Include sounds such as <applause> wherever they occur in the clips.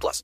plus.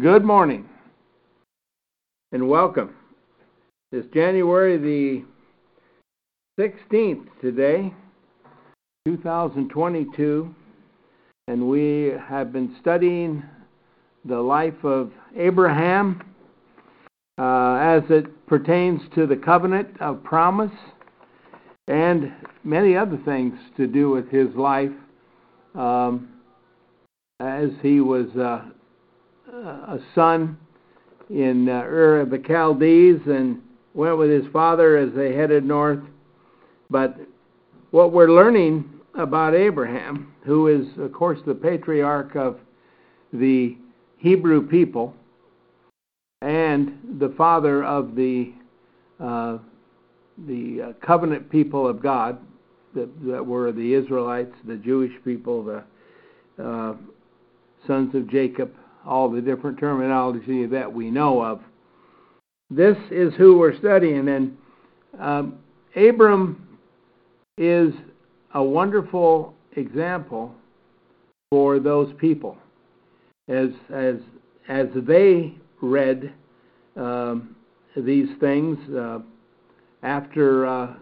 Good morning and welcome. It's January the 16th today, 2022, and we have been studying the life of Abraham uh, as it pertains to the covenant of promise and many other things to do with his life um, as he was. Uh, a son in uh, Ur of the Chaldees and went with his father as they headed north. But what we're learning about Abraham, who is, of course, the patriarch of the Hebrew people and the father of the uh, the uh, covenant people of God that, that, were the Israelites, the Jewish people, the uh, sons of Jacob, all the different terminology that we know of. This is who we're studying, and um, Abram is a wonderful example for those people as as as they read um, these things uh, after uh,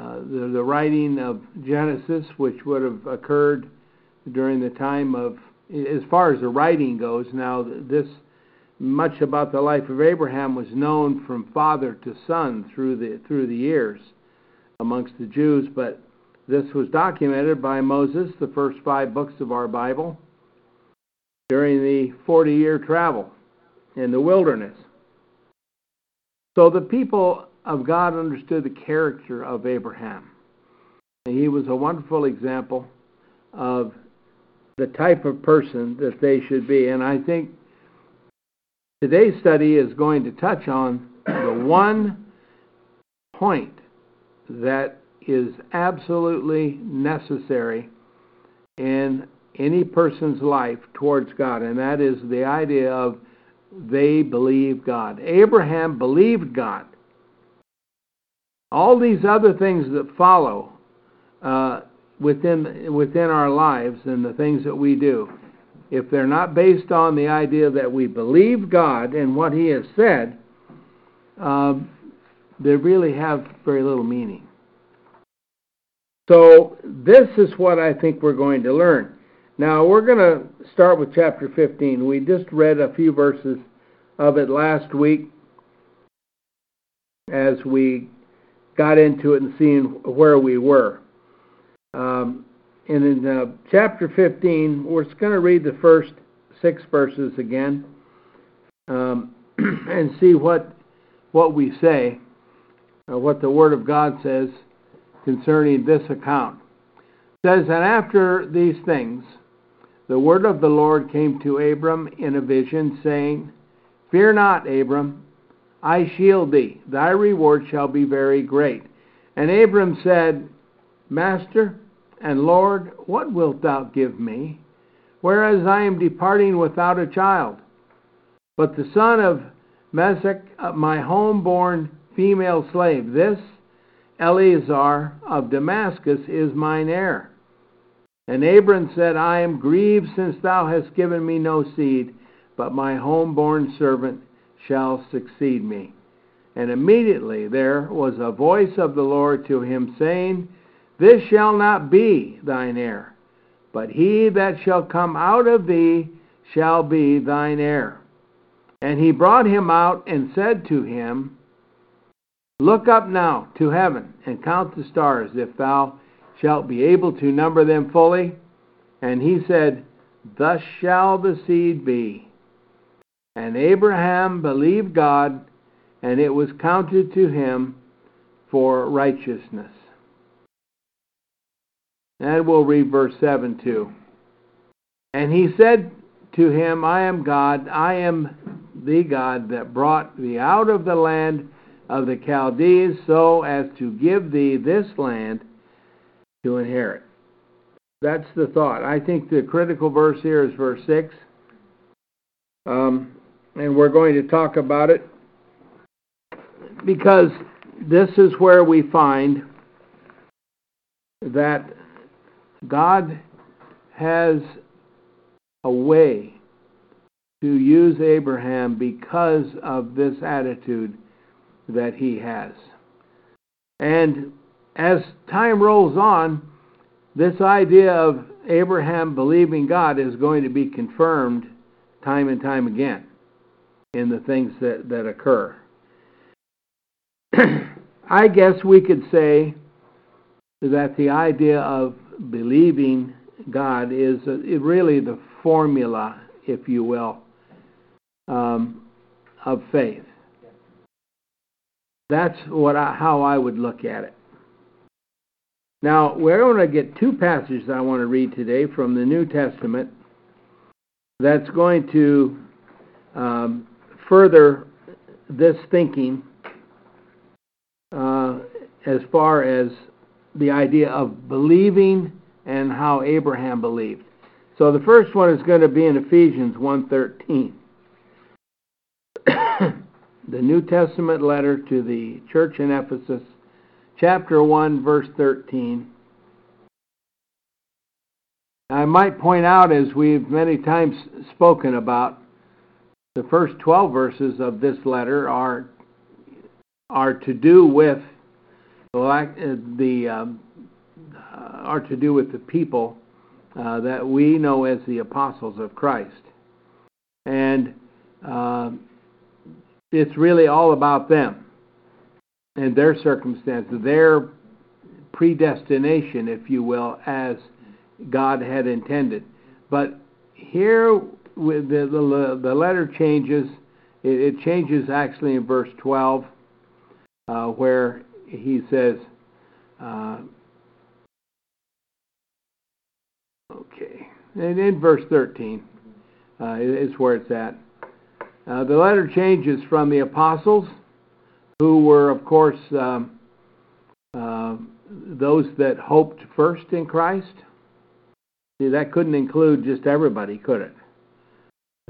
uh, the, the writing of Genesis, which would have occurred during the time of as far as the writing goes, now this much about the life of Abraham was known from father to son through the through the years amongst the Jews, but this was documented by Moses, the first five books of our Bible, during the 40 year travel in the wilderness. So the people of God understood the character of Abraham. And he was a wonderful example of the type of person that they should be. And I think today's study is going to touch on the one point that is absolutely necessary in any person's life towards God, and that is the idea of they believe God. Abraham believed God. All these other things that follow uh, within within our lives and the things that we do, if they're not based on the idea that we believe God and what He has said, um, they really have very little meaning. So this is what I think we're going to learn. Now we're going to start with chapter 15. We just read a few verses of it last week as we got into it and seeing where we were. Um, and in uh, chapter 15, we're going to read the first six verses again um, <clears throat> and see what what we say, uh, what the Word of God says concerning this account. It says, And after these things, the word of the Lord came to Abram in a vision, saying, Fear not, Abram, I shield thee, thy reward shall be very great. And Abram said, Master and Lord, what wilt thou give me, whereas I am departing without a child? But the son of Mesech, uh, my home-born female slave, this Eliezer of Damascus is mine heir. And Abram said, I am grieved since thou hast given me no seed, but my home-born servant shall succeed me. And immediately there was a voice of the Lord to him, saying, This shall not be thine heir, but he that shall come out of thee shall be thine heir. And he brought him out and said to him, Look up now to heaven and count the stars, if thou shalt be able to number them fully. And he said, Thus shall the seed be. And Abraham believed God, and it was counted to him for righteousness. And we'll read verse 7 too. And he said to him, I am God, I am the God that brought thee out of the land of the Chaldees, so as to give thee this land to inherit. That's the thought. I think the critical verse here is verse 6. Um, and we're going to talk about it because this is where we find that God has a way to use Abraham because of this attitude that he has. And as time rolls on, this idea of Abraham believing God is going to be confirmed time and time again in the things that, that occur. <clears throat> I guess we could say that the idea of believing God is really the formula, if you will, um, of faith. That's what I, how I would look at it. Now, we're going to get two passages I want to read today from the New Testament that's going to um, further this thinking uh, as far as the idea of believing and how Abraham believed. So the first one is going to be in Ephesians 1:13. <coughs> the New Testament letter to the church in Ephesus, chapter 1 verse 13. I might point out as we've many times spoken about the first 12 verses of this letter are are to do with the um, are to do with the people uh, that we know as the apostles of Christ, and uh, it's really all about them and their circumstances, their predestination, if you will, as God had intended. But here, with the, the, the letter changes. It, it, changes actually in verse 12, uh, where he says, uh, okay, and in verse 13 uh, is where it's at. Uh, the letter changes from the apostles, who were, of course, um, uh, those that hoped first in Christ. See, that couldn't include just everybody, could it?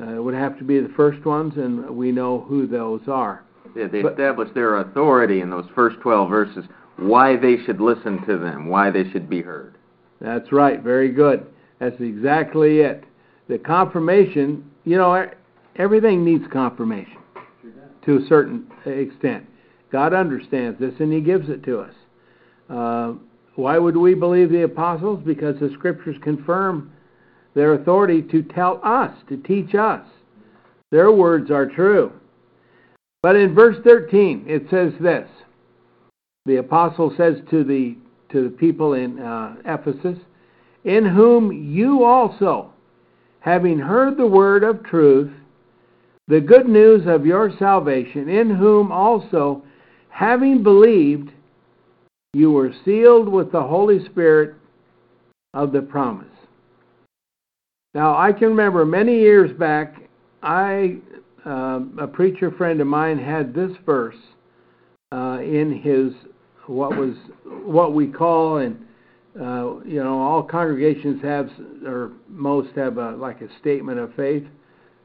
Uh, it would have to be the first ones, and we know who those are. Yeah, they but, established their authority in those first 12 verses, why they should listen to them, why they should be heard. That's right, very good. That's exactly it. The confirmation, you know, everything needs confirmation to a certain extent. God understands this and He gives it to us. Uh, why would we believe the apostles? Because the scriptures confirm their authority to tell us, to teach us. Their words are true. But in verse 13, it says this the apostle says to the, to the people in uh, Ephesus, In whom you also, having heard the word of truth, the good news of your salvation, in whom also, having believed, you were sealed with the Holy Spirit of the promise. Now, I can remember many years back, I uh, a preacher friend of mine had this verse uh, in his what was what we call and uh, you know all congregations have or most have a, like a statement of faith.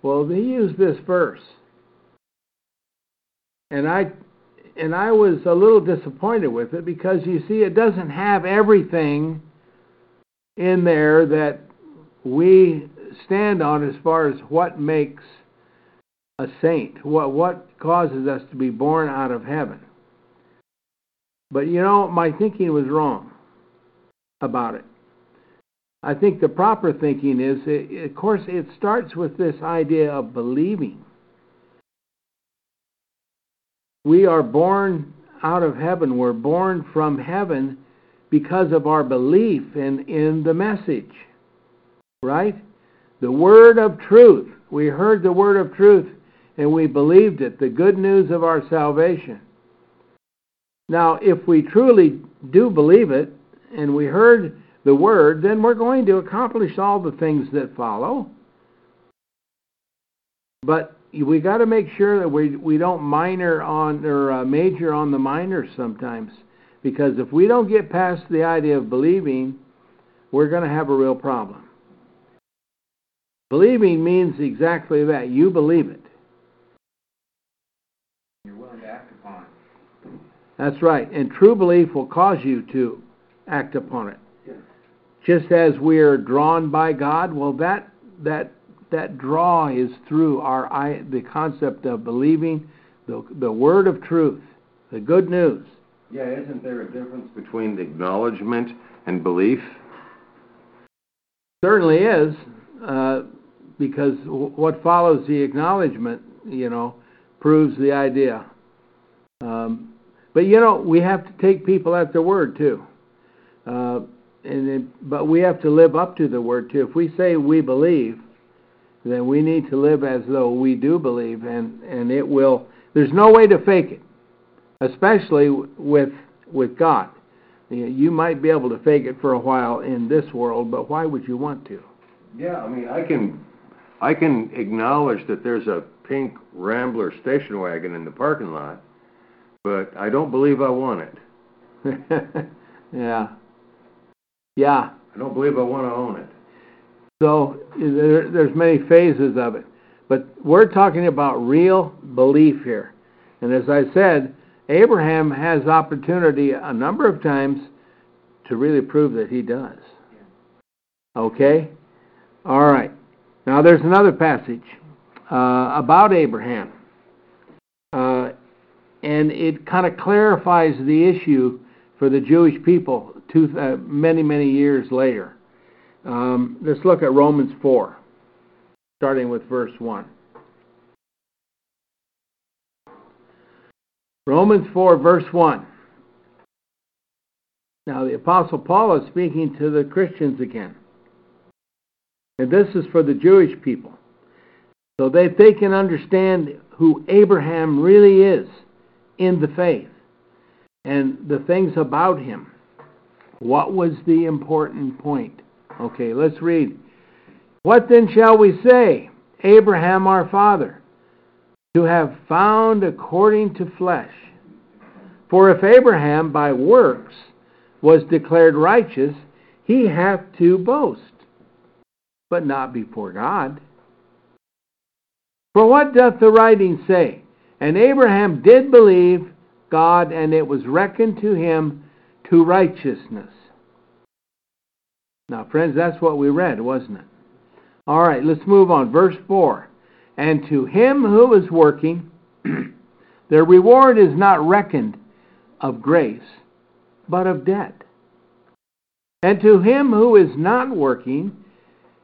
Well, they used this verse, and I and I was a little disappointed with it because you see it doesn't have everything in there that we stand on as far as what makes a saint, what what causes us to be born out of heaven. But you know, my thinking was wrong about it. I think the proper thinking is, of course, it starts with this idea of believing. We are born out of heaven. We're born from heaven because of our belief in, in the message. Right? The word of truth. We heard the word of truth and we believed it, the good news of our salvation. Now, if we truly do believe it and we heard the word, then we're going to accomplish all the things that follow. But we got to make sure that we we don't minor on or uh, major on the minors sometimes, because if we don't get past the idea of believing, we're going to have a real problem. Believing means exactly that. You believe it. You're willing to act upon it. That's right. And true belief will cause you to act upon it. Just as we are drawn by God, well, that that that draw is through our I, the concept of believing the the word of truth, the good news. Yeah, isn't there a difference between acknowledgement and belief? Certainly is, uh, because what follows the acknowledgement, you know, proves the idea. Um, but you know, we have to take people at their word too. Uh, and it, but we have to live up to the word too. If we say we believe, then we need to live as though we do believe, and and it will. There's no way to fake it, especially with with God. You might be able to fake it for a while in this world, but why would you want to? Yeah, I mean, I can, I can acknowledge that there's a pink Rambler station wagon in the parking lot, but I don't believe I want it. <laughs> yeah. Yeah. I don't believe I want to own it. So there, there's many phases of it, but we're talking about real belief here. And as I said, Abraham has opportunity a number of times to really prove that he does. Okay? All right. Now there's another passage uh, about Abraham. And it kind of clarifies the issue for the Jewish people two, uh, many, many years later. Um, let's look at Romans 4, starting with verse 1. Romans 4, verse 1. Now, the Apostle Paul is speaking to the Christians again. And this is for the Jewish people. So that they can understand who Abraham really is in the faith and the things about him. What was the important point? Okay, let's read. What then shall we say? Abraham our father, to have found according to flesh. For if Abraham by works was declared righteous, he hath to boast, but not before God. For what doth the writing say? And Abraham did believe God, and it was reckoned to him to righteousness. Now, friends, that's what we read, wasn't it? All right, let's move on. Verse 4. And to him who is working, <clears throat> their reward is not reckoned of grace, but of debt. And to him who is not working,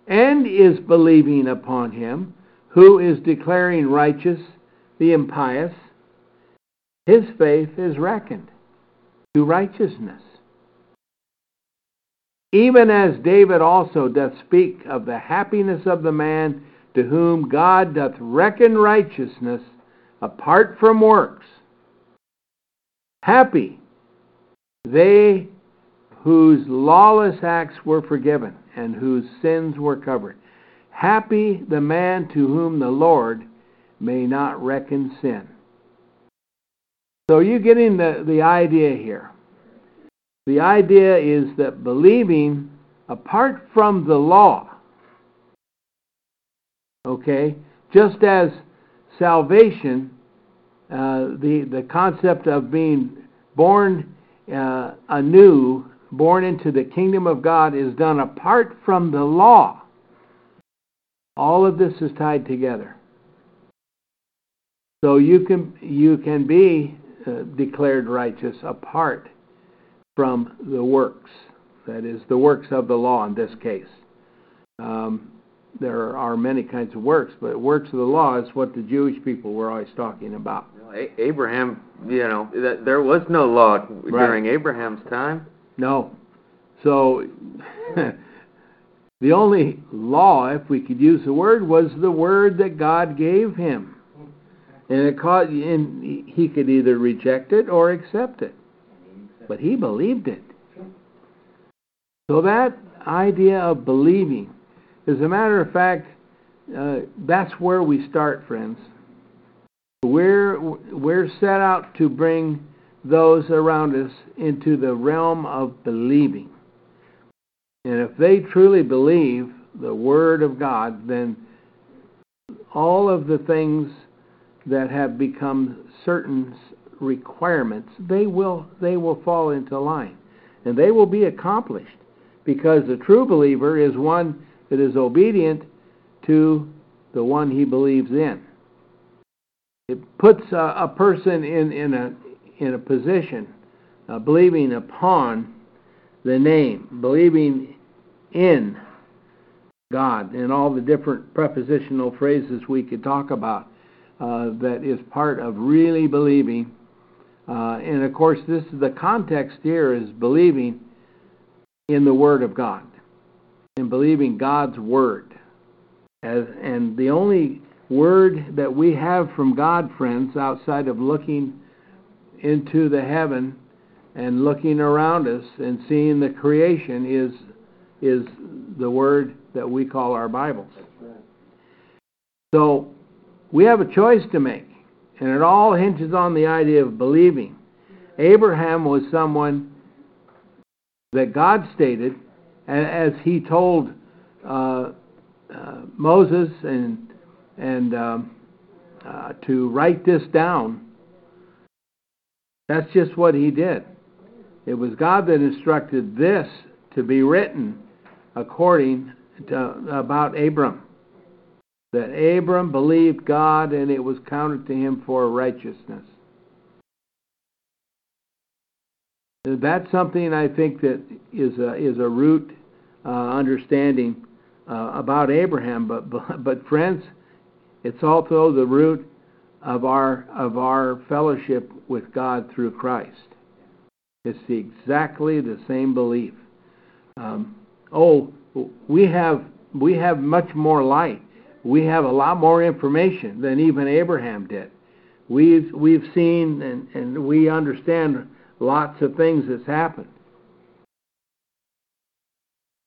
and is believing upon him, who is declaring righteous the impious, his faith is reckoned to righteousness. Even as David also doth speak of the happiness of the man to whom God doth reckon righteousness apart from works. Happy they whose lawless acts were forgiven and whose sins were covered. Happy the man to whom the Lord may not reckon sin. So you getting the, the idea here. The idea is that believing apart from the law, okay, just as salvation, uh, the, the concept of being born uh, anew, born into the kingdom of God, is done apart from the law. All of this is tied together. So you can you can be uh, declared righteous apart from the works. That is the works of the law in this case. Um, there are many kinds of works, but works of the law is what the Jewish people were always talking about. A- Abraham, you know, that there was no law during Abraham's time. No. So <laughs> the only law, if we could use the word, was the word that God gave him. And it caused, and he could either reject it or accept it. But he believed it. So that idea of believing, as a matter of fact, uh, that's where we start, friends. We're we're set out to bring those around us into the realm of believing. And if they truly believe the Word of God, then all of the things that have become certain requirements, they will they will fall into line, and they will be accomplished, because the true believer is one that is obedient to the one he believes in. It puts a, a person in, in a in a position, uh, believing upon the name, believing in God, and all the different prepositional phrases we could talk about. Uh, that is part of really believing. Uh, and of course, this is the context here is believing in the Word of God, and believing God's Word. As, and the only word that we have from God, friends, outside of looking into the heaven and looking around us and seeing the creation is is the word that we call our Bibles. So we have a choice to make, and it all hinges on the idea of believing. Abraham was someone that God stated, and as he told uh, uh, Moses and and um, uh, to write this down. That's just what he did. It was God that instructed this to be written according to, about Abram that Abram believed God and it was counted to him for righteousness. That's something I think that is a, is a root uh, understanding uh, about Abraham. But, but, <laughs> but friends, it's also the root of our of our fellowship with God through Christ. It's the, exactly the same belief. Um, oh, we have we have much more light we have a lot more information than even Abraham did. We've we've seen and, and we understand lots of things that's happened.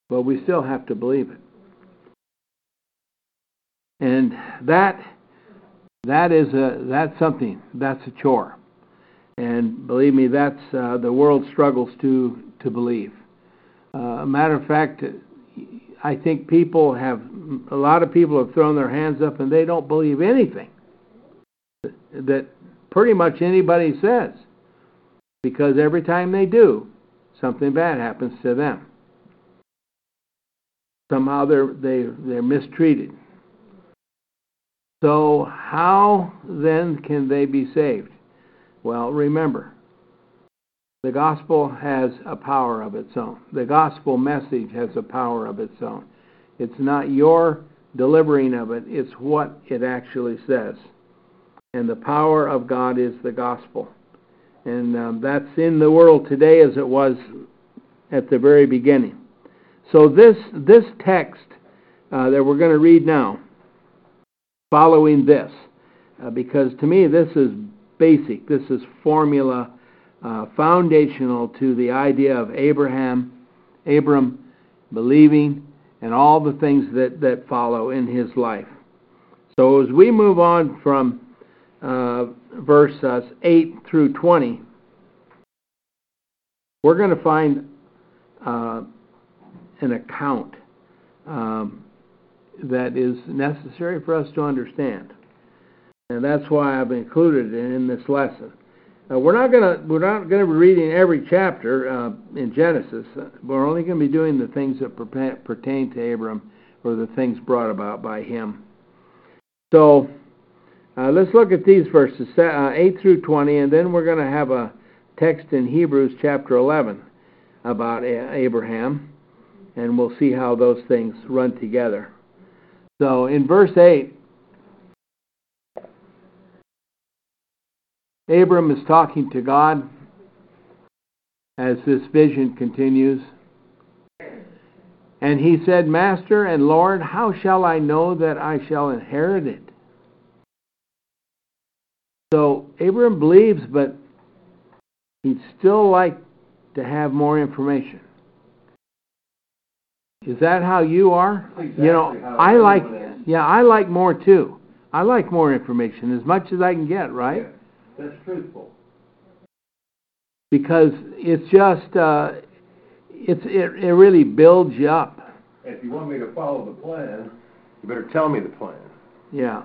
But we still have to believe it. And that that is a that's something. That's a chore. And believe me, that's uh, the world struggles to to believe. Uh, a matter of fact, I think people have a lot of people have thrown their hands up and they don't believe anything that pretty much anybody says because every time they do something bad happens to them. Somehow they're they they're mistreated. So how then can they be saved? Well remember the gospel has a power of its own. The gospel message has a power of its own. It's not your delivering of it, it's what it actually says. And the power of God is the gospel. And um, that's in the world today as it was at the very beginning. So this this text uh, that we're going to read now, following this, uh, because to me this is basic. This is formula uh, foundational to the idea of Abraham, Abram believing, and all the things that, that follow in his life. So as we move on from uh, verse uh, 8 through 20, we're going to find uh, an account um, that is necessary for us to understand. And that's why I've included it in this lesson. Uh, we're not going to we're not going to be reading every chapter uh, in Genesis. Uh, we're only going to be doing the things that pertain to Abram or the things brought about by him. So uh, let's look at these verses uh, 8 through 20, and then we're going to have a text in Hebrews chapter 11 about Abraham, and we'll see how those things run together. So in verse 8, Abram is talking to God as this vision continues. And he said, Master and Lord, how shall I know that I shall inherit it? So Abram believes, but he'd still like to have more information. Is that how you are? Exactly you know, I like yeah, I like more too. I like more information as much as I can get, right? Yeah. That's truthful. Because it's just uh, it's it, it really builds you up. If you want me to follow the plan, you better tell me the plan. Yeah.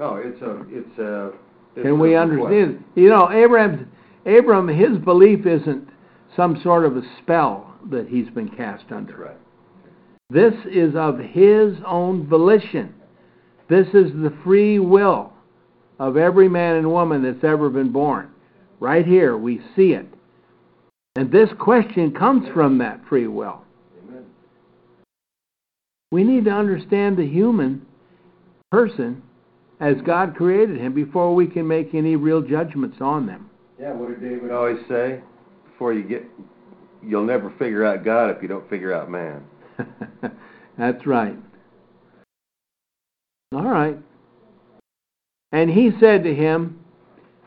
No, it's a it's a. It's Can we understand? You know, Abraham's Abram, his belief isn't some sort of a spell that he's been cast under. Right. This is of his own volition. This is the free will of every man and woman that's ever been born. Right here, we see it. And this question comes from that free will. Amen. We need to understand the human person as God created him before we can make any real judgments on them. Yeah, what did David always say? Before you get, you'll never figure out God if you don't figure out man. <laughs> That's right. All right. And he said to him,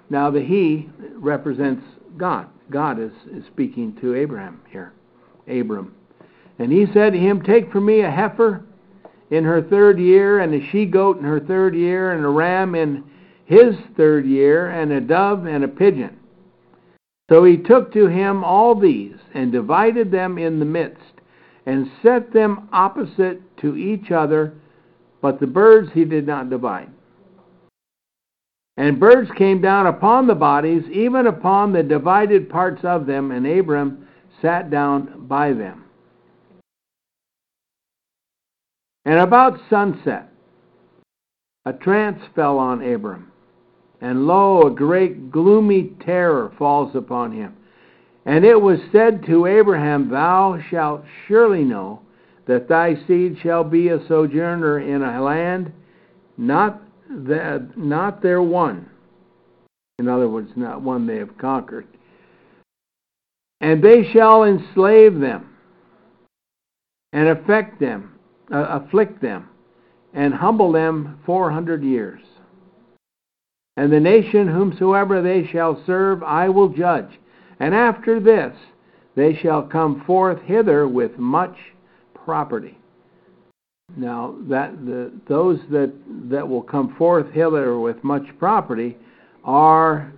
now the he represents God. God is, is speaking to Abraham here. Abram. And he said to him, Take for me a heifer in her third year, and a she goat in her third year, and a ram in his third year, and a dove and a pigeon. So he took to him all these, and divided them in the midst, and set them opposite to each other but the birds he did not divide. And birds came down upon the bodies, even upon the divided parts of them, and Abram sat down by them. And about sunset, a trance fell on Abram, and lo, a great gloomy terror falls upon him. And it was said to Abraham, Thou shalt surely know that thy seed shall be a sojourner in a land not that not their one. In other words, not one they have conquered. And they shall enslave them and affect them, uh, afflict them, and humble them four hundred years. And the nation whomsoever they shall serve I will judge. And after this they shall come forth hither with much property. Now, that the, those that, that will come forth hither with much property are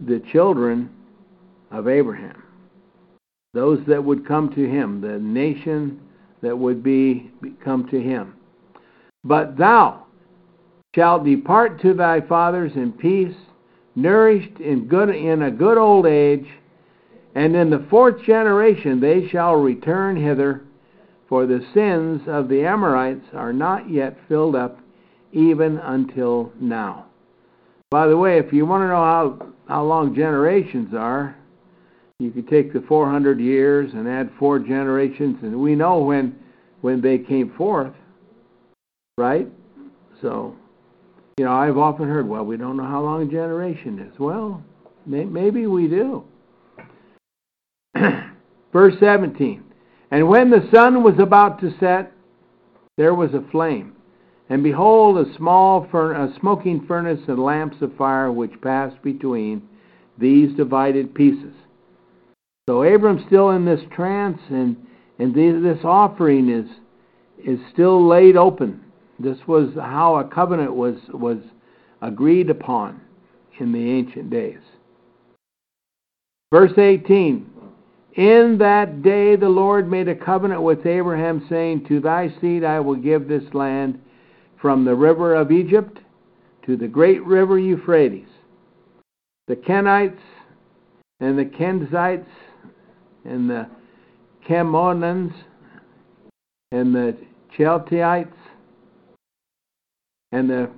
the children of Abraham. Those that would come to him, the nation that would be come to him. But thou shalt depart to thy fathers in peace, nourished in good in a good old age, and in the fourth generation they shall return hither for the sins of the Amorites are not yet filled up even until now. By the way, if you want to know how, how long generations are, you could take the 400 years and add four generations, and we know when when they came forth, right? So, you know, I've often heard, well, we don't know how long a generation is. Well, may, maybe we do. <clears throat> Verse 17. And when the sun was about to set, there was a flame. And behold, a small a smoking furnace and lamps of fire which passed between these divided pieces. So Abram's still in this trance, and, and this offering is, is still laid open. This was how a covenant was, was agreed upon in the ancient days. Verse 18 In that day the Lord made a covenant with Abraham, saying, To thy seed I will give this land from the river of Egypt to the great river Euphrates. The Kenites and the Kenzites and the Chemonans and the Cheltites and the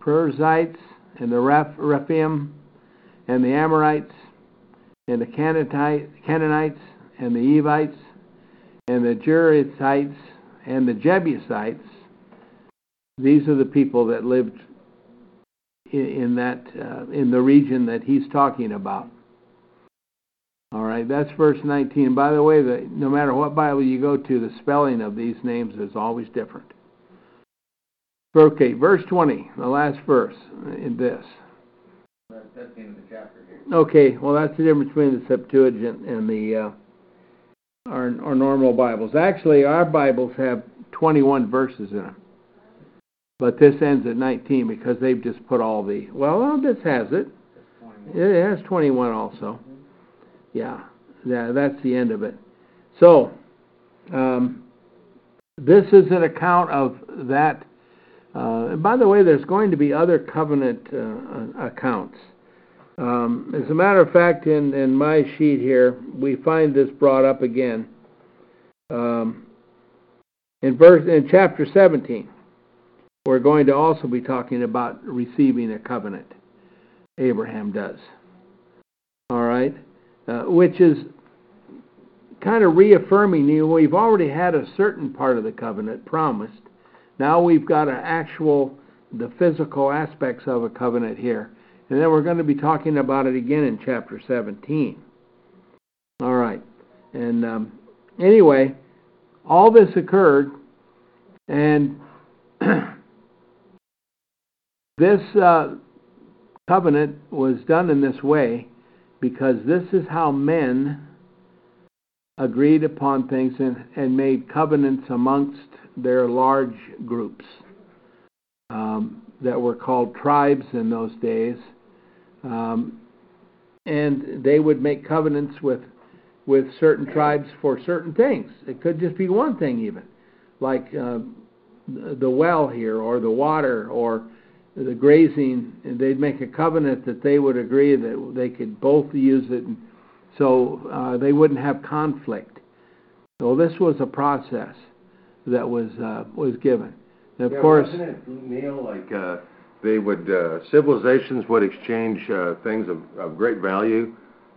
Perizzites and the Reph- Rephaim and the Amorites and the Canaanites and the Evites and the Jerizzites and the Jebusites. These are the people that lived in, in that uh, in the region that he's talking about. All right, that's verse 19. By the way, the, no matter what Bible you go to, the spelling of these names is always different. Okay, verse 20, the last verse in this. That's the end of the chapter here. Okay, well, that's the difference between the Septuagint and the uh, our, our normal Bibles. Actually, our Bibles have 21 verses in them, but this ends at 19 because they've just put all the. Well, this has it. It has 21 also. Yeah, yeah, that's the end of it. So, um, this is an account of that. Uh, and by the way, there's going to be other covenant uh, accounts. Um, as a matter of fact, in, in my sheet here, we find this brought up again um, in verse in chapter 17. We're going to also be talking about receiving a covenant. Abraham does. All right, uh, which is kind of reaffirming you. We've already had a certain part of the covenant promised. Now we've got an actual, the physical aspects of a covenant here. And then we're going to be talking about it again in chapter 17. All right. And um, anyway, all this occurred, and <clears throat> this uh, covenant was done in this way because this is how men agreed upon things and, and made covenants amongst their large groups um, that were called tribes in those days. Um, and they would make covenants with with certain tribes for certain things. It could just be one thing, even like uh, the well here, or the water, or the grazing. And they'd make a covenant that they would agree that they could both use it, and so uh, they wouldn't have conflict. So this was a process that was uh, was given. And of yeah, course, wasn't it, Neil, like uh, they would uh, civilizations would exchange uh, things of, of great value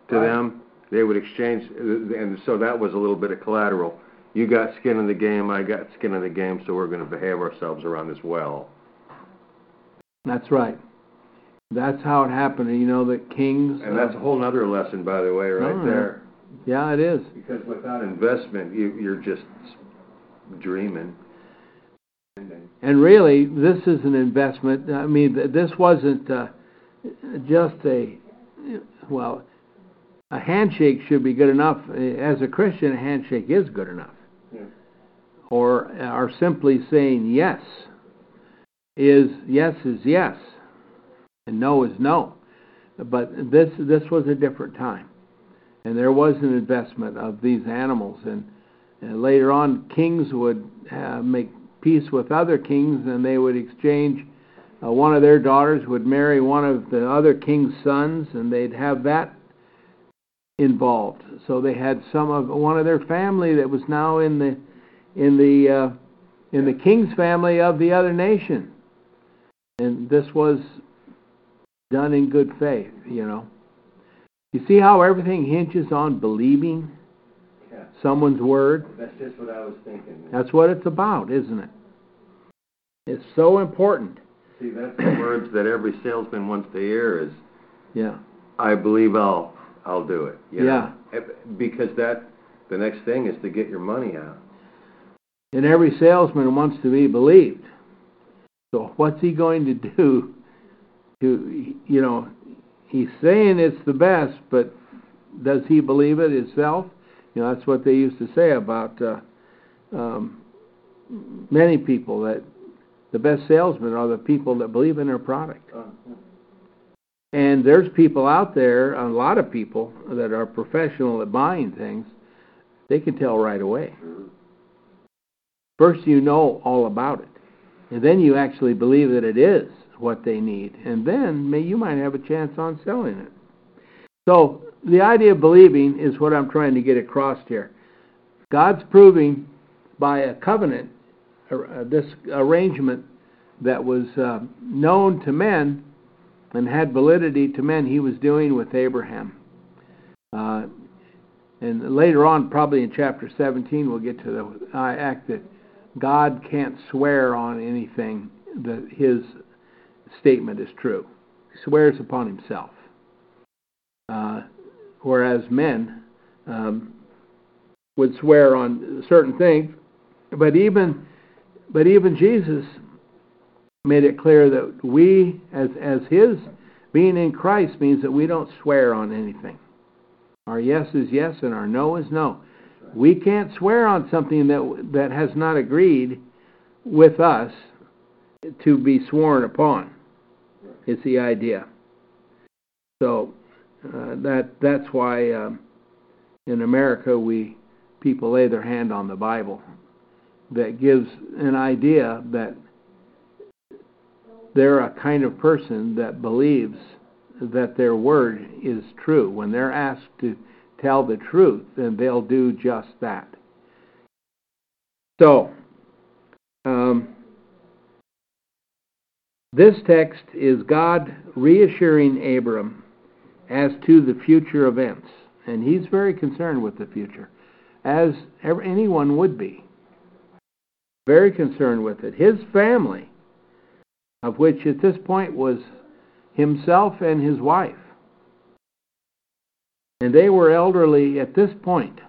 to Right. them. They would exchange, uh, and so that was a little bit of collateral. You got skin in the game, I got skin in the game, so we're going to behave ourselves around this well. that's right. That's how it happened. You know that kings. And that's a whole other lesson, by the way, right Oh, there. yeah, it is. Because without investment, you, you're just dreaming. And really, this is an investment. I mean, this wasn't uh, just a, well, a handshake should be good enough. As a Christian, a handshake is good enough. Yeah. Or, or simply saying yes is yes is yes, and no is no. But this this was a different time, and there was an investment of these animals, and, and later on, kings would uh, make peace with other kings, and they would exchange. Uh, one of their daughters would marry one of the other king's sons, and they'd have that involved. So they had some of one of their family that was now in the in the uh, in the king's family of the other nation, and this was done in good faith. You know, you see how everything hinges on believing Yeah. someone's word. That's just what I was thinking. That's what it's about, isn't it? It's so important. See, that's the <clears throat> words that every salesman wants to hear is, Yeah. I believe I'll, I'll do it. you know? Yeah. If- Because that, the next thing is to get your money out. And every salesman wants to be believed. So what's he going to do to, you know, he's saying it's the best, but does he believe it himself? You know, that's what they used to say about uh, um, many people that the best salesmen are the people that believe in their product. And there's people out there, a lot of people that are professional at buying things, they can tell right away. First, you know all about it. And then you actually believe that it is what they need. And then may, you might have a chance on selling it. So, the idea of believing is what I'm trying to get across here. God's proving by a covenant, uh, this arrangement that was uh, known to men and had validity to men, he was doing with Abraham. Uh, and later on, probably in chapter 17, we'll get to the act that God can't swear on anything that his statement is true. He swears upon himself. Uh, whereas men um, would swear on certain things, but even but even Jesus made it clear that we, as as His being in Christ, means that we don't swear on anything. Our yes is yes, and our no is no. We can't swear on something that that has not agreed with us to be sworn upon. It's the idea. So uh, that that's why um, in America we people lay their hand on the Bible. That gives an idea that they're a kind of person that believes that their word is true. When they're asked to tell the truth, then they'll do just that. So, um, this text is God reassuring Abram as to the future events, and he's very concerned with the future, as anyone would be. Very concerned with it. His family, of which at this point was himself and his wife, and they were elderly at this point.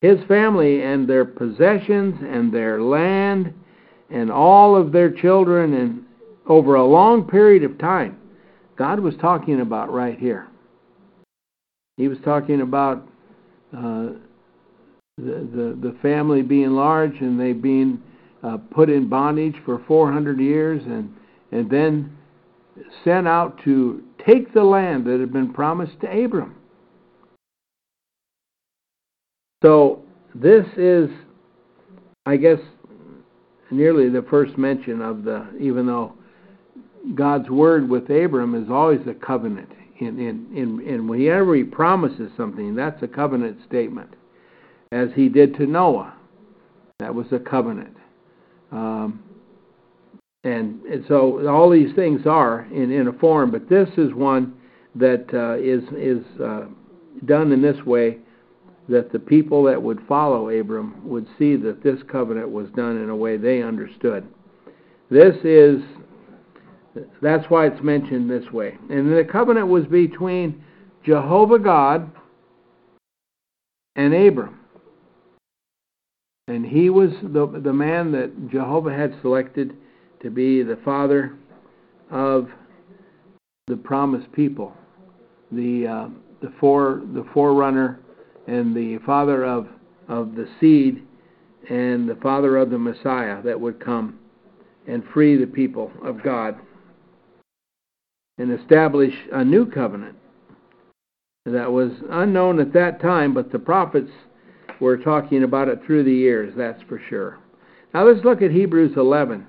His family and their possessions and their land and all of their children and over a long period of time God was talking about right here. He was talking about uh, the, the, the family being large and they being uh, put in bondage for 400 years and, and then sent out to take the land that had been promised to Abram. So this is, I guess, nearly the first mention of the, even though God's word with Abram is always a covenant. In, in, in, in whenever he promises something, that's a covenant statement. As he did to Noah, that was a covenant. Um, and, and so all these things are in, in a form, but this is one that uh, is is uh, done in this way that the people that would follow Abram would see that this covenant was done in a way they understood. This is that's why it's mentioned this way. And the covenant was between Jehovah God and Abram. And he was the, the man that Jehovah had selected to be the father of the promised people, the uh, the fore the forerunner, and the father of of the seed, and the father of the Messiah that would come and free the people of God and establish a new covenant that was unknown at that time, but the prophets were talking about it through the years, that's for sure. Now let's look at Hebrews 11,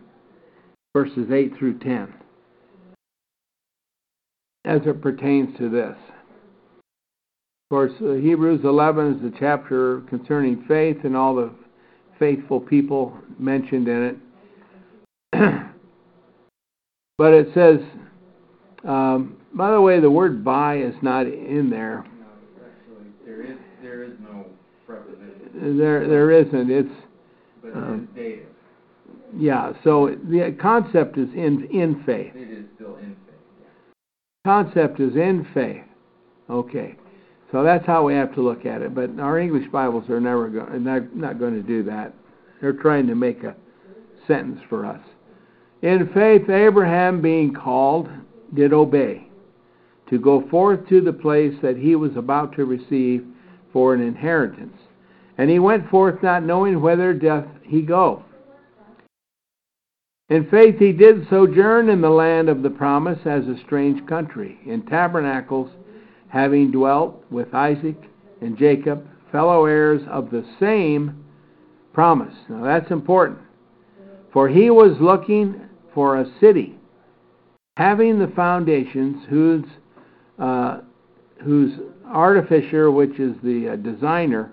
verses 8 through 10, as it pertains to this. Of course, uh, Hebrews 11 is the chapter concerning faith and all the faithful people mentioned in it. <clears throat> but it says, um, by the way, the word by is not in there. No, actually, there is there is no preposition. There there isn't. It's but um, it is dative. yeah. So the concept is in in faith. It is still in faith. Concept is in faith. Okay. So that's how we have to look at it. But our English Bibles are never going not, not going to do that. They're trying to make a sentence for us. In faith, Abraham being called did obey, to go forth to the place that he was about to receive for an inheritance. And he went forth not knowing whither doth he go. In faith, he did sojourn in the land of the promise as a strange country, in tabernacles, having dwelt with Isaac and Jacob, fellow heirs of the same promise. Now that's important. For he was looking for a city having the foundations, whose uh, whose artificer, which is the uh, designer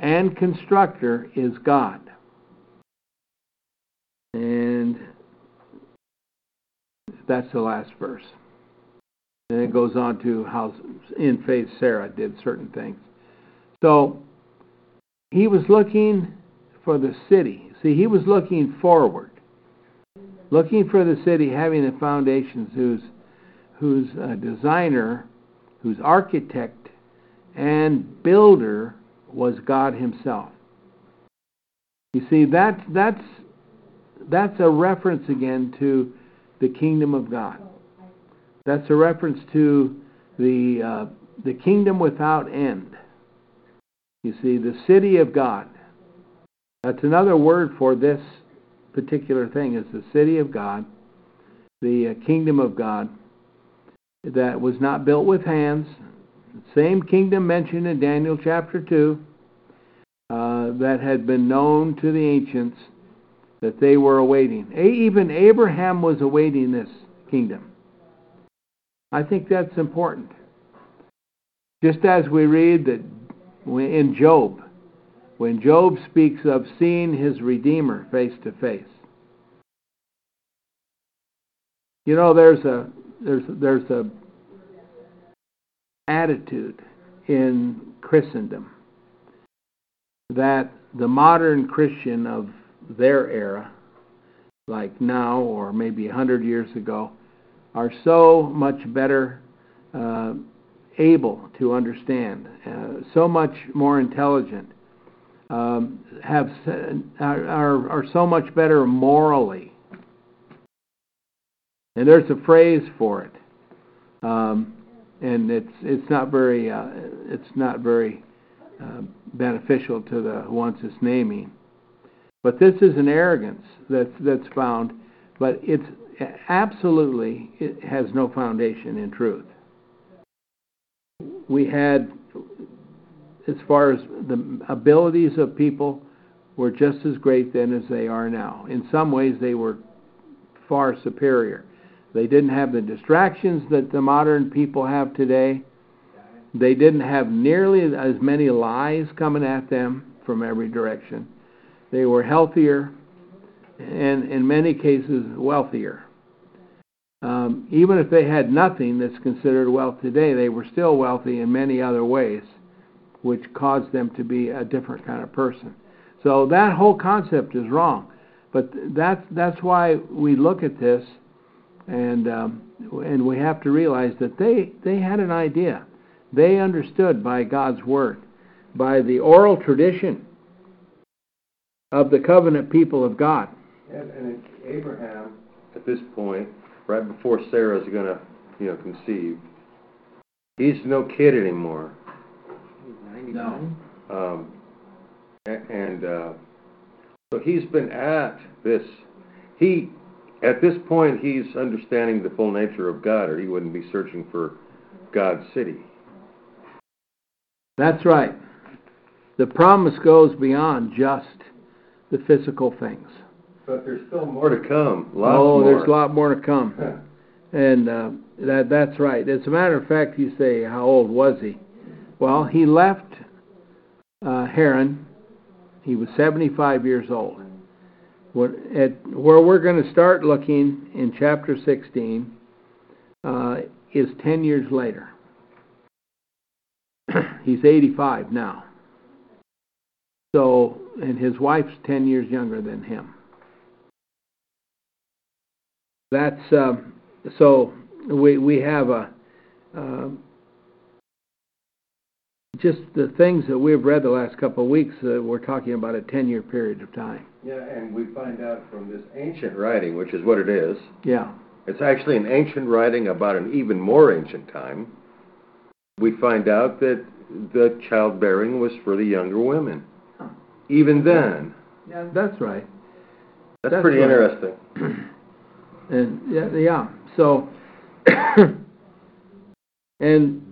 and constructor, is God. And that's the last verse. And it goes on to how in faith Sarah did certain things. So he was looking for the city. See, he was looking forward, looking for the city having the foundations, whose whose uh, designer, whose architect and builder was God Himself. You see, that that's that's a reference again to the kingdom of God. That's a reference to the uh, the kingdom without end. You see, the city of God. That's another word for this particular thing is the city of God, the uh, kingdom of God that was not built with hands. Same kingdom mentioned in Daniel chapter 2 uh, that had been known to the ancients that they were awaiting. Even Abraham was awaiting this kingdom. I think that's important. Just as we read that in Job, when Job speaks of seeing his Redeemer face to face. You know, there's a there's there's a attitude in Christendom that the modern Christian of their era, like now or maybe a hundred years ago, are so much better uh, able to understand, uh, so much more intelligent, um, have are, are, so much better morally. And there's a phrase for it, um, and it's it's not very uh, it's not very uh, beneficial to the ones it's naming. But this is an arrogance that's that's found, but it's absolutely it has no foundation in truth. We had, as far as the abilities of people, were just as great then as they are now. In some ways, they were far superior. They didn't have the distractions that the modern people have today. They didn't have nearly as many lies coming at them from every direction. They were healthier and, in many cases, wealthier. Um, even if they had nothing that's considered wealth today, they were still wealthy in many other ways, which caused them to be a different kind of person. So that whole concept is wrong. But that's that's why we look at this, and um, and we have to realize that they they had an idea. They understood by God's word, by the oral tradition of the covenant people of God. And, and Abraham, at this point, right before Sarah's going to, you know, conceive, he's no kid anymore. No. Um, and uh, so he's been at this. He, at this point, he's understanding the full nature of God, or he wouldn't be searching for God's city. That's right. The promise goes beyond just the physical things. But there's still more to come. Lots oh, more. there's a lot more to come. <laughs> and uh, that that's right. As a matter of fact, you say, how old was he? Well, he left uh, Haran. He was 75 years old. What, at, where we're going to start looking in chapter 16 uh, is 10 years later. <clears throat> He's 85 now. So, and his wife's 10 years younger than him. That's um, so we we have a uh, just the things that we've read the last couple of weeks. Uh, we're talking about a 10 year period of time. Yeah, and we find out from this ancient writing, which is what it is. Yeah. It's actually an ancient writing about an even more ancient time. We find out that the childbearing was for the younger women. Even then. Yeah, that's right. That's, That's pretty right. interesting. <clears throat> And yeah, yeah. So, <coughs> and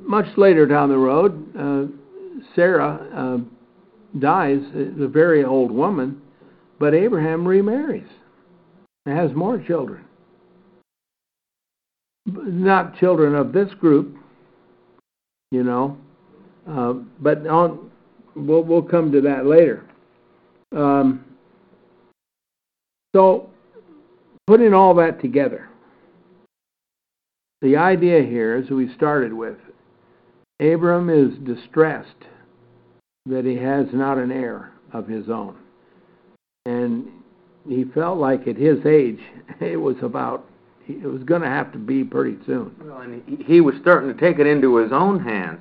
much later down the road, uh, Sarah uh, dies, a very old woman, but Abraham remarries and has more children. Not children of this group, you know, uh, but on we'll we'll come to that later. Um, so putting all that together, the idea here is we started with, Abram is distressed that he has not an heir of his own. And he felt like at his age, <laughs> it was about, it was going to have to be pretty soon. Well, and he, he was starting to take it into his own hands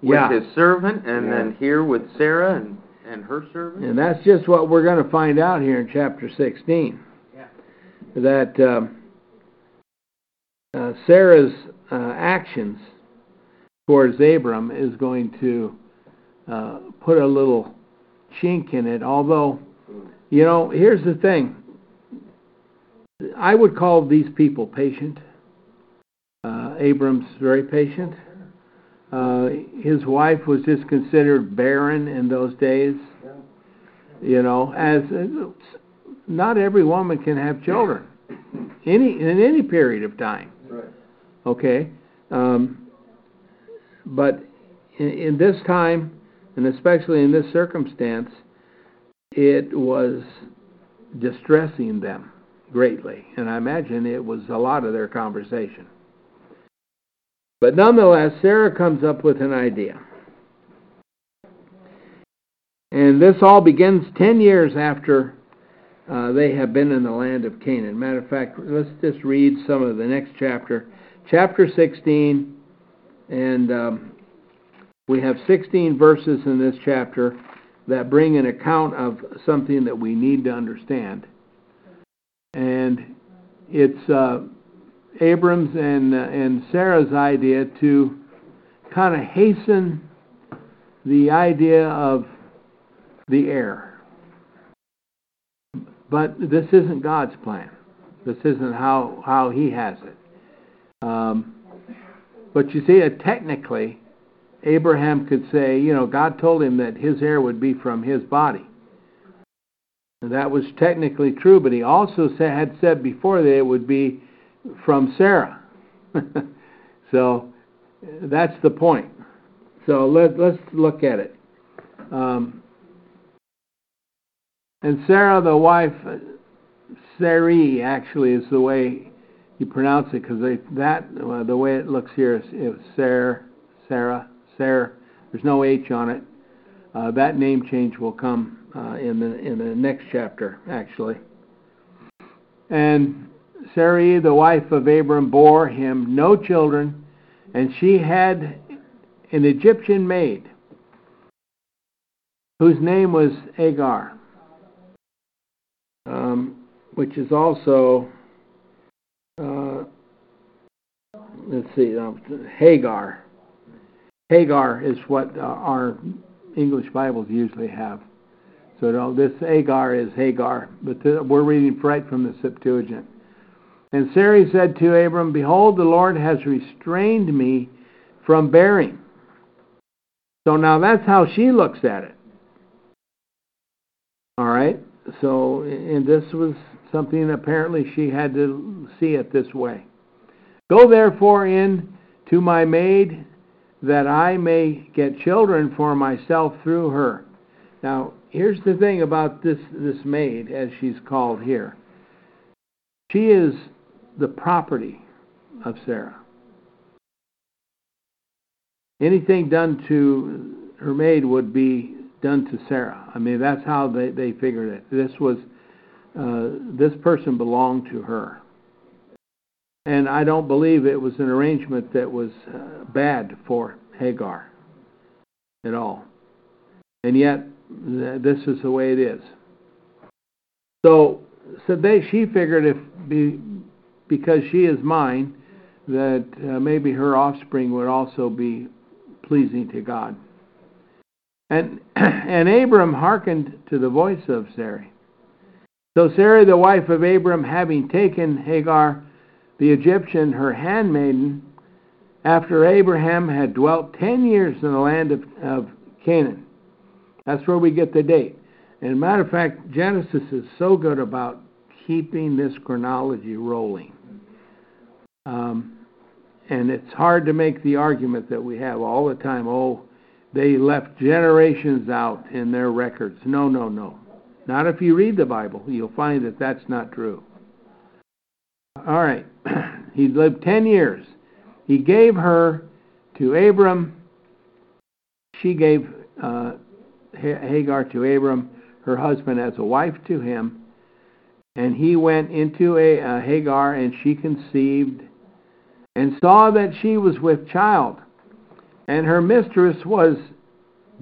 with Yeah. his servant, and Yeah. then here with Sarah and, and her servant. And that's just what we're going to find out here in chapter 16. That um, uh, Sarah's uh, actions towards Abram is going to uh, put a little chink in it. Although, you know, here's the thing I would call these people patient. Uh, Abram's very patient. Uh, his wife was just considered barren in those days. You know, as uh, not every woman can have children, any in any period of time. Right. Okay, um, but in, in this time, and especially in this circumstance, it was distressing them greatly, and I imagine it was a lot of their conversation. But nonetheless, Sarah comes up with an idea. And this all begins 10 years after uh, they have been in the land of Canaan. Matter of fact, let's just read some of the next chapter. Chapter 16, and um, we have 16 verses in this chapter that bring an account of something that we need to understand. And it's uh, Abram's and, uh, and Sarah's idea to kind of hasten the idea of the heir. But this isn't God's plan. This isn't how, how He has it. Um, but you see, uh, technically, Abraham could say, you know, God told him that his heir would be from his body. And that was technically true, but he also had said before that it would be from Sarah. <laughs> so that's the point. So let, let's look at it. Um, and Sarah, the wife, Sarai actually is the way you pronounce it, because that uh, the way it looks here is, is Sarah, Sarah, Sarah. There's no H on it. Uh, that name change will come uh, in the in the next chapter, actually. And Sarai, the wife of Abram, bore him no children, and she had an Egyptian maid whose name was Agar, um, which is also, uh, let's see, uh, Hagar. Hagar is what uh, our English Bibles usually have. So this Agar is Hagar, but th- we're reading right from the Septuagint. And Sarai said to Abram, Behold, the Lord has restrained me from bearing. So now that's how she looks at it. All right? So, and this was something apparently she had to see it this way. Go therefore in to my maid that I may get children for myself through her. Now, here's the thing about this, this maid, as she's called here. She is the property of Sarah. Anything done to her maid would be done to Sarah. I mean, that's how they, they figured it. This was uh, this person belonged to her. And I don't believe it was an arrangement that was uh, bad for Hagar at all. And yet, th- this is the way it is. So, so they, she figured if be, because she is mine, that uh, maybe her offspring would also be pleasing to God. And <clears throat> and Abram hearkened to the voice of Sarai. So Sarai, the wife of Abram, having taken Hagar, the Egyptian, her handmaiden, after Abraham had dwelt ten years in the land of, of Canaan. That's where we get the date. And matter of fact, Genesis is so good about keeping this chronology rolling. Um, and it's hard to make the argument that we have all the time oh, they left generations out in their records. No, no, no. Not if you read the Bible. You'll find that that's not true. All right. <clears throat> he lived 10 years. He gave her to Abram. She gave uh, Hagar to Abram, her husband, as a wife to him. And he went into a, uh, Hagar, and she conceived and saw that she was with child. And her mistress was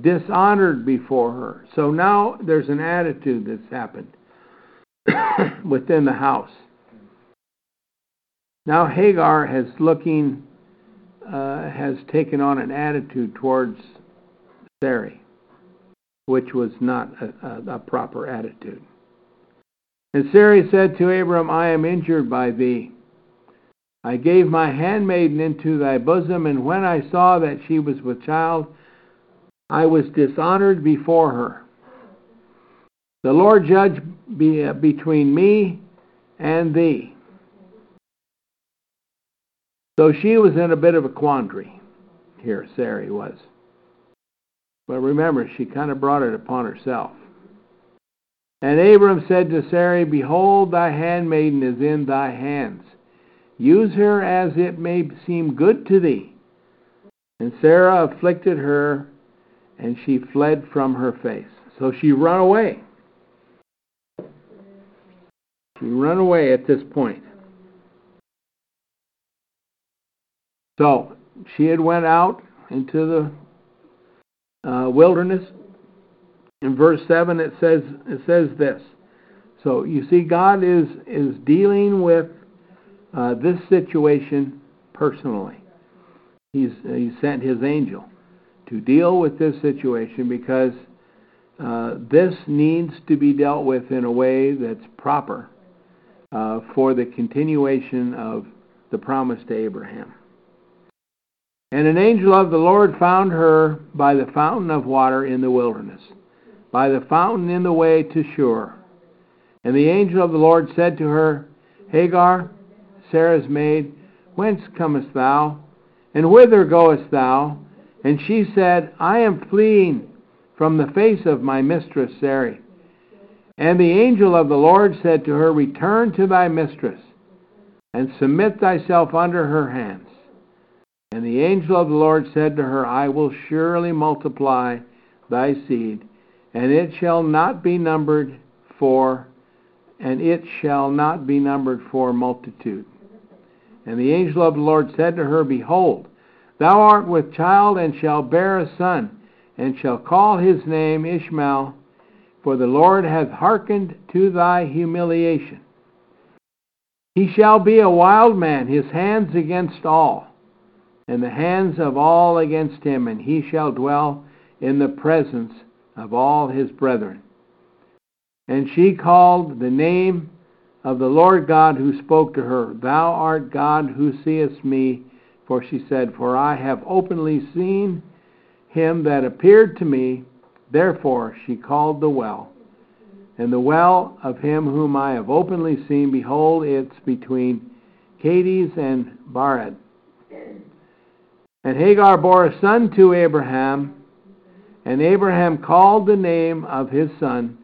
dishonored before her. So now there's an attitude that's happened <coughs> within the house. Now Hagar has looking uh, has taken on an attitude towards Sarai, which was not a, a, a proper attitude. And Sarai said to Abram, I am injured by thee. I gave my handmaiden into thy bosom, and when I saw that she was with child, I was dishonored before her. The Lord judge be, uh, between me and thee. So she was in a bit of a quandary here, Sarai was. But remember, she kind of brought it upon herself. And Abram said to Sarai, Behold, thy handmaiden is in thy hands. Use her as it may seem good to thee. And Sarah afflicted her, and she fled from her face. So she run away. She run away at this point. So she had went out into the uh, wilderness. In verse seven, it says it says this. So you see, God is is dealing with uh, this situation personally. He's he sent his angel to deal with this situation because uh, this needs to be dealt with in a way that's proper uh, for the continuation of the promise to Abraham. And an angel of the Lord found her by the fountain of water in the wilderness, by the fountain in the way to Shur. And the angel of the Lord said to her, Hagar, Sarah's maid, whence comest thou? And whither goest thou? And she said, I am fleeing from the face of my mistress Sarai. And the angel of the Lord said to her, Return to thy mistress, and submit thyself under her hands. And the angel of the Lord said to her, I will surely multiply thy seed, and it shall not be numbered for, and it shall not be numbered for multitude. And the angel of the Lord said to her, Behold, thou art with child, and shalt bear a son, and shall call his name Ishmael, for the Lord hath hearkened to thy humiliation. He shall be a wild man, his hands against all and the hands of all against him, and he shall dwell in the presence of all his brethren. And she called the name of the Lord God who spoke to her, Thou art God who seest me. For she said, For I have openly seen him that appeared to me. Therefore she called the well. And the well of him whom I have openly seen, behold, it's between Kadesh and Barad. And Hagar bore a son to Abraham, and Abraham called the name of his son,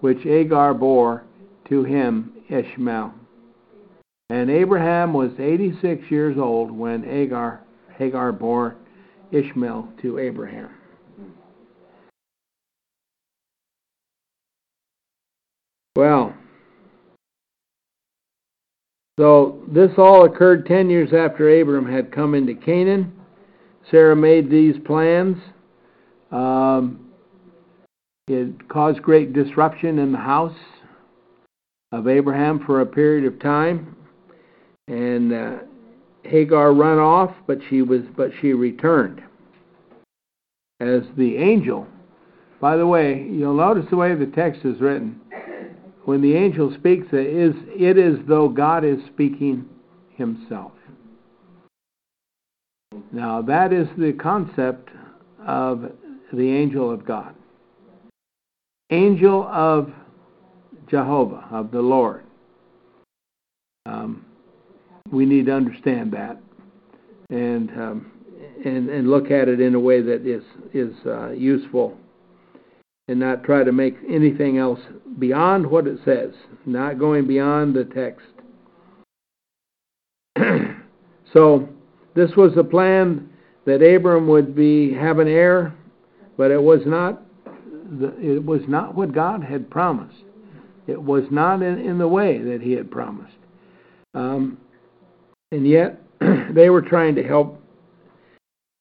which Hagar bore to him, Ishmael. And Abraham was 86 years old when Hagar, Hagar bore Ishmael to Abraham. Well, so this all occurred 10 years after Abram had come into Canaan. Sarah made these plans. Um, it caused great disruption in the house of Abraham for a period of time, and uh, Hagar ran off, but she was but she returned as the angel. By the way, you'll notice the way the text is written. when the angel speaks, it is, it is though God is speaking himself. Now, that is the concept of the angel of God. Angel of Jehovah, of the Lord. Um, we need to understand that and, um, and, and look at it in a way that is, is uh, useful and not try to make anything else beyond what it says, not going beyond the text. <clears throat> so, this was a plan that Abram would be have an heir, but it was not the, it was not what God had promised. It was not in, in the way that He had promised. Um, and yet, <clears throat> they were trying to help.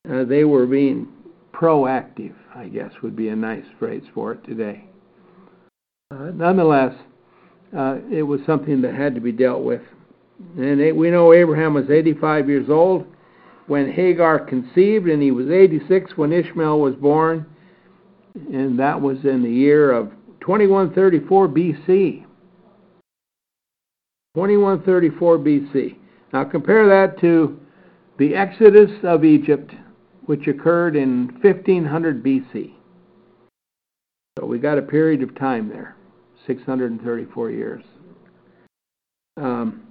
Uh, they were being proactive, I guess would be a nice phrase for it today. Uh, nonetheless, uh, it was something that had to be dealt with. And we know Abraham was 85 years old when Hagar conceived, and he was 86 when Ishmael was born, and that was in the year of 2134 BC. 2134 BC. Now compare that to the Exodus of Egypt, which occurred in 1500 BC. So we got a period of time there, 634 years um,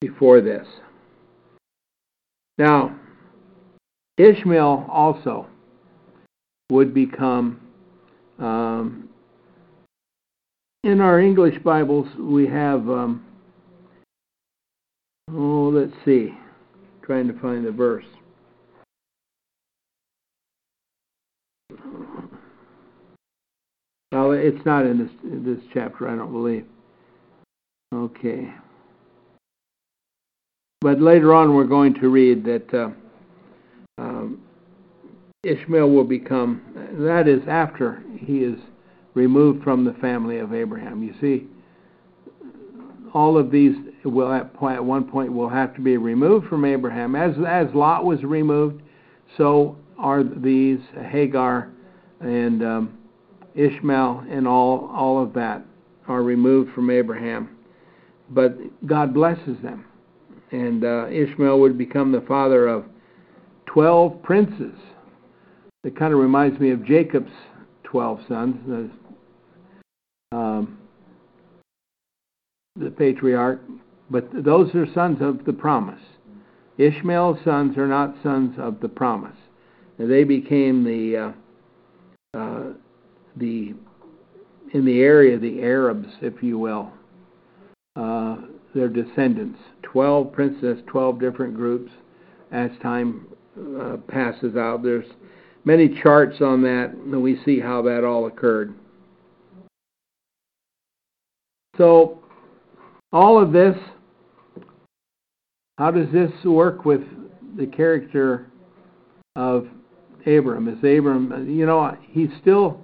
before this. Now, Ishmael also would become, um, in our English Bibles, we have, um, oh, let's see, trying to find the verse. Well, it's not in this this chapter, I don't believe. Okay. But later on, we're going to read that uh, um, Ishmael will become, that is after he is removed from the family of Abraham. You see, all of these will at, at one point will have to be removed from Abraham. As, as Lot was removed, so are these Hagar and um, Ishmael and all, all of that are removed from Abraham. But God blesses them and uh, Ishmael would become the father of 12 princes. It kind of reminds me of Jacob's 12 sons, the, um, the patriarch, but those are sons of the promise. Ishmael's sons are not sons of the promise. They became the uh, uh, the in the area the Arabs, if you will. Uh, their descendants. Twelve princes, twelve different groups. As time uh, passes out, there's many charts on that, and we see how that all occurred. So, all of this, how does this work with the character of Abram? Is Abram, you know, he's still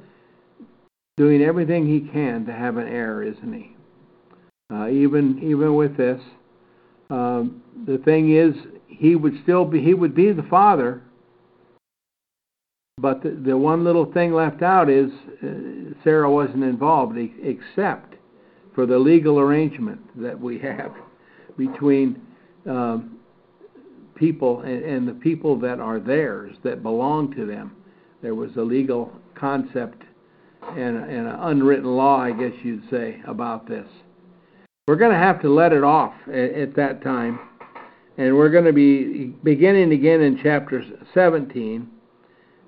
doing everything he can to have an heir, isn't he? Uh, even even with this, um, the thing is, he would still be he would be the father. But the, the one little thing left out is uh, Sarah wasn't involved, except for the legal arrangement that we have between um, people and, and the people that are theirs, that belong to them. There was a legal concept and, and an unwritten law, I guess you'd say, about this. We're going to have to let it off at, at that time. And we're going to be beginning again in chapter 17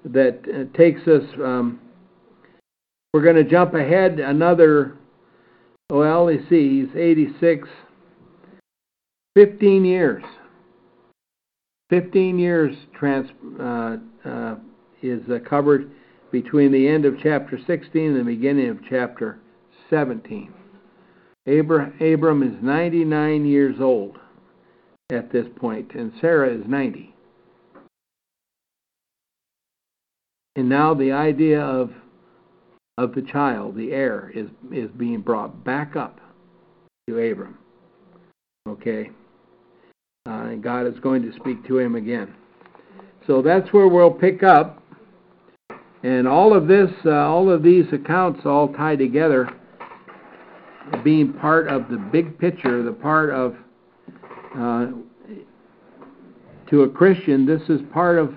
that uh, takes us, um, we're going to jump ahead another, well, let's see, he's 86, 15 years. 15 years trans, uh, uh, is uh, covered between the end of chapter 16 and the beginning of chapter 17. Abram is 99 years old at this point, and Sarah is 90. And now the idea of of the child, the heir, is is being brought back up to Abram. Okay, uh, and God is going to speak to him again. So that's where we'll pick up, and all of this, uh, all of these accounts, all tie together being part of the big picture, the part of uh, to a Christian, this is part of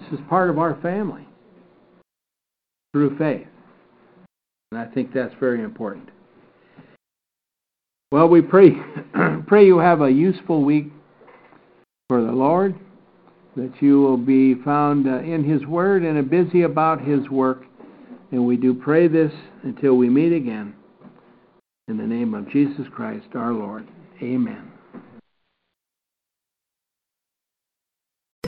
this is part of our family through faith. And I think that's very important. Well, we pray <clears throat> pray you have a useful week for the Lord, that you will be found uh, in His Word and busy about His work. And we do pray this until we meet again. In the name of Jesus Christ our Lord. Amen.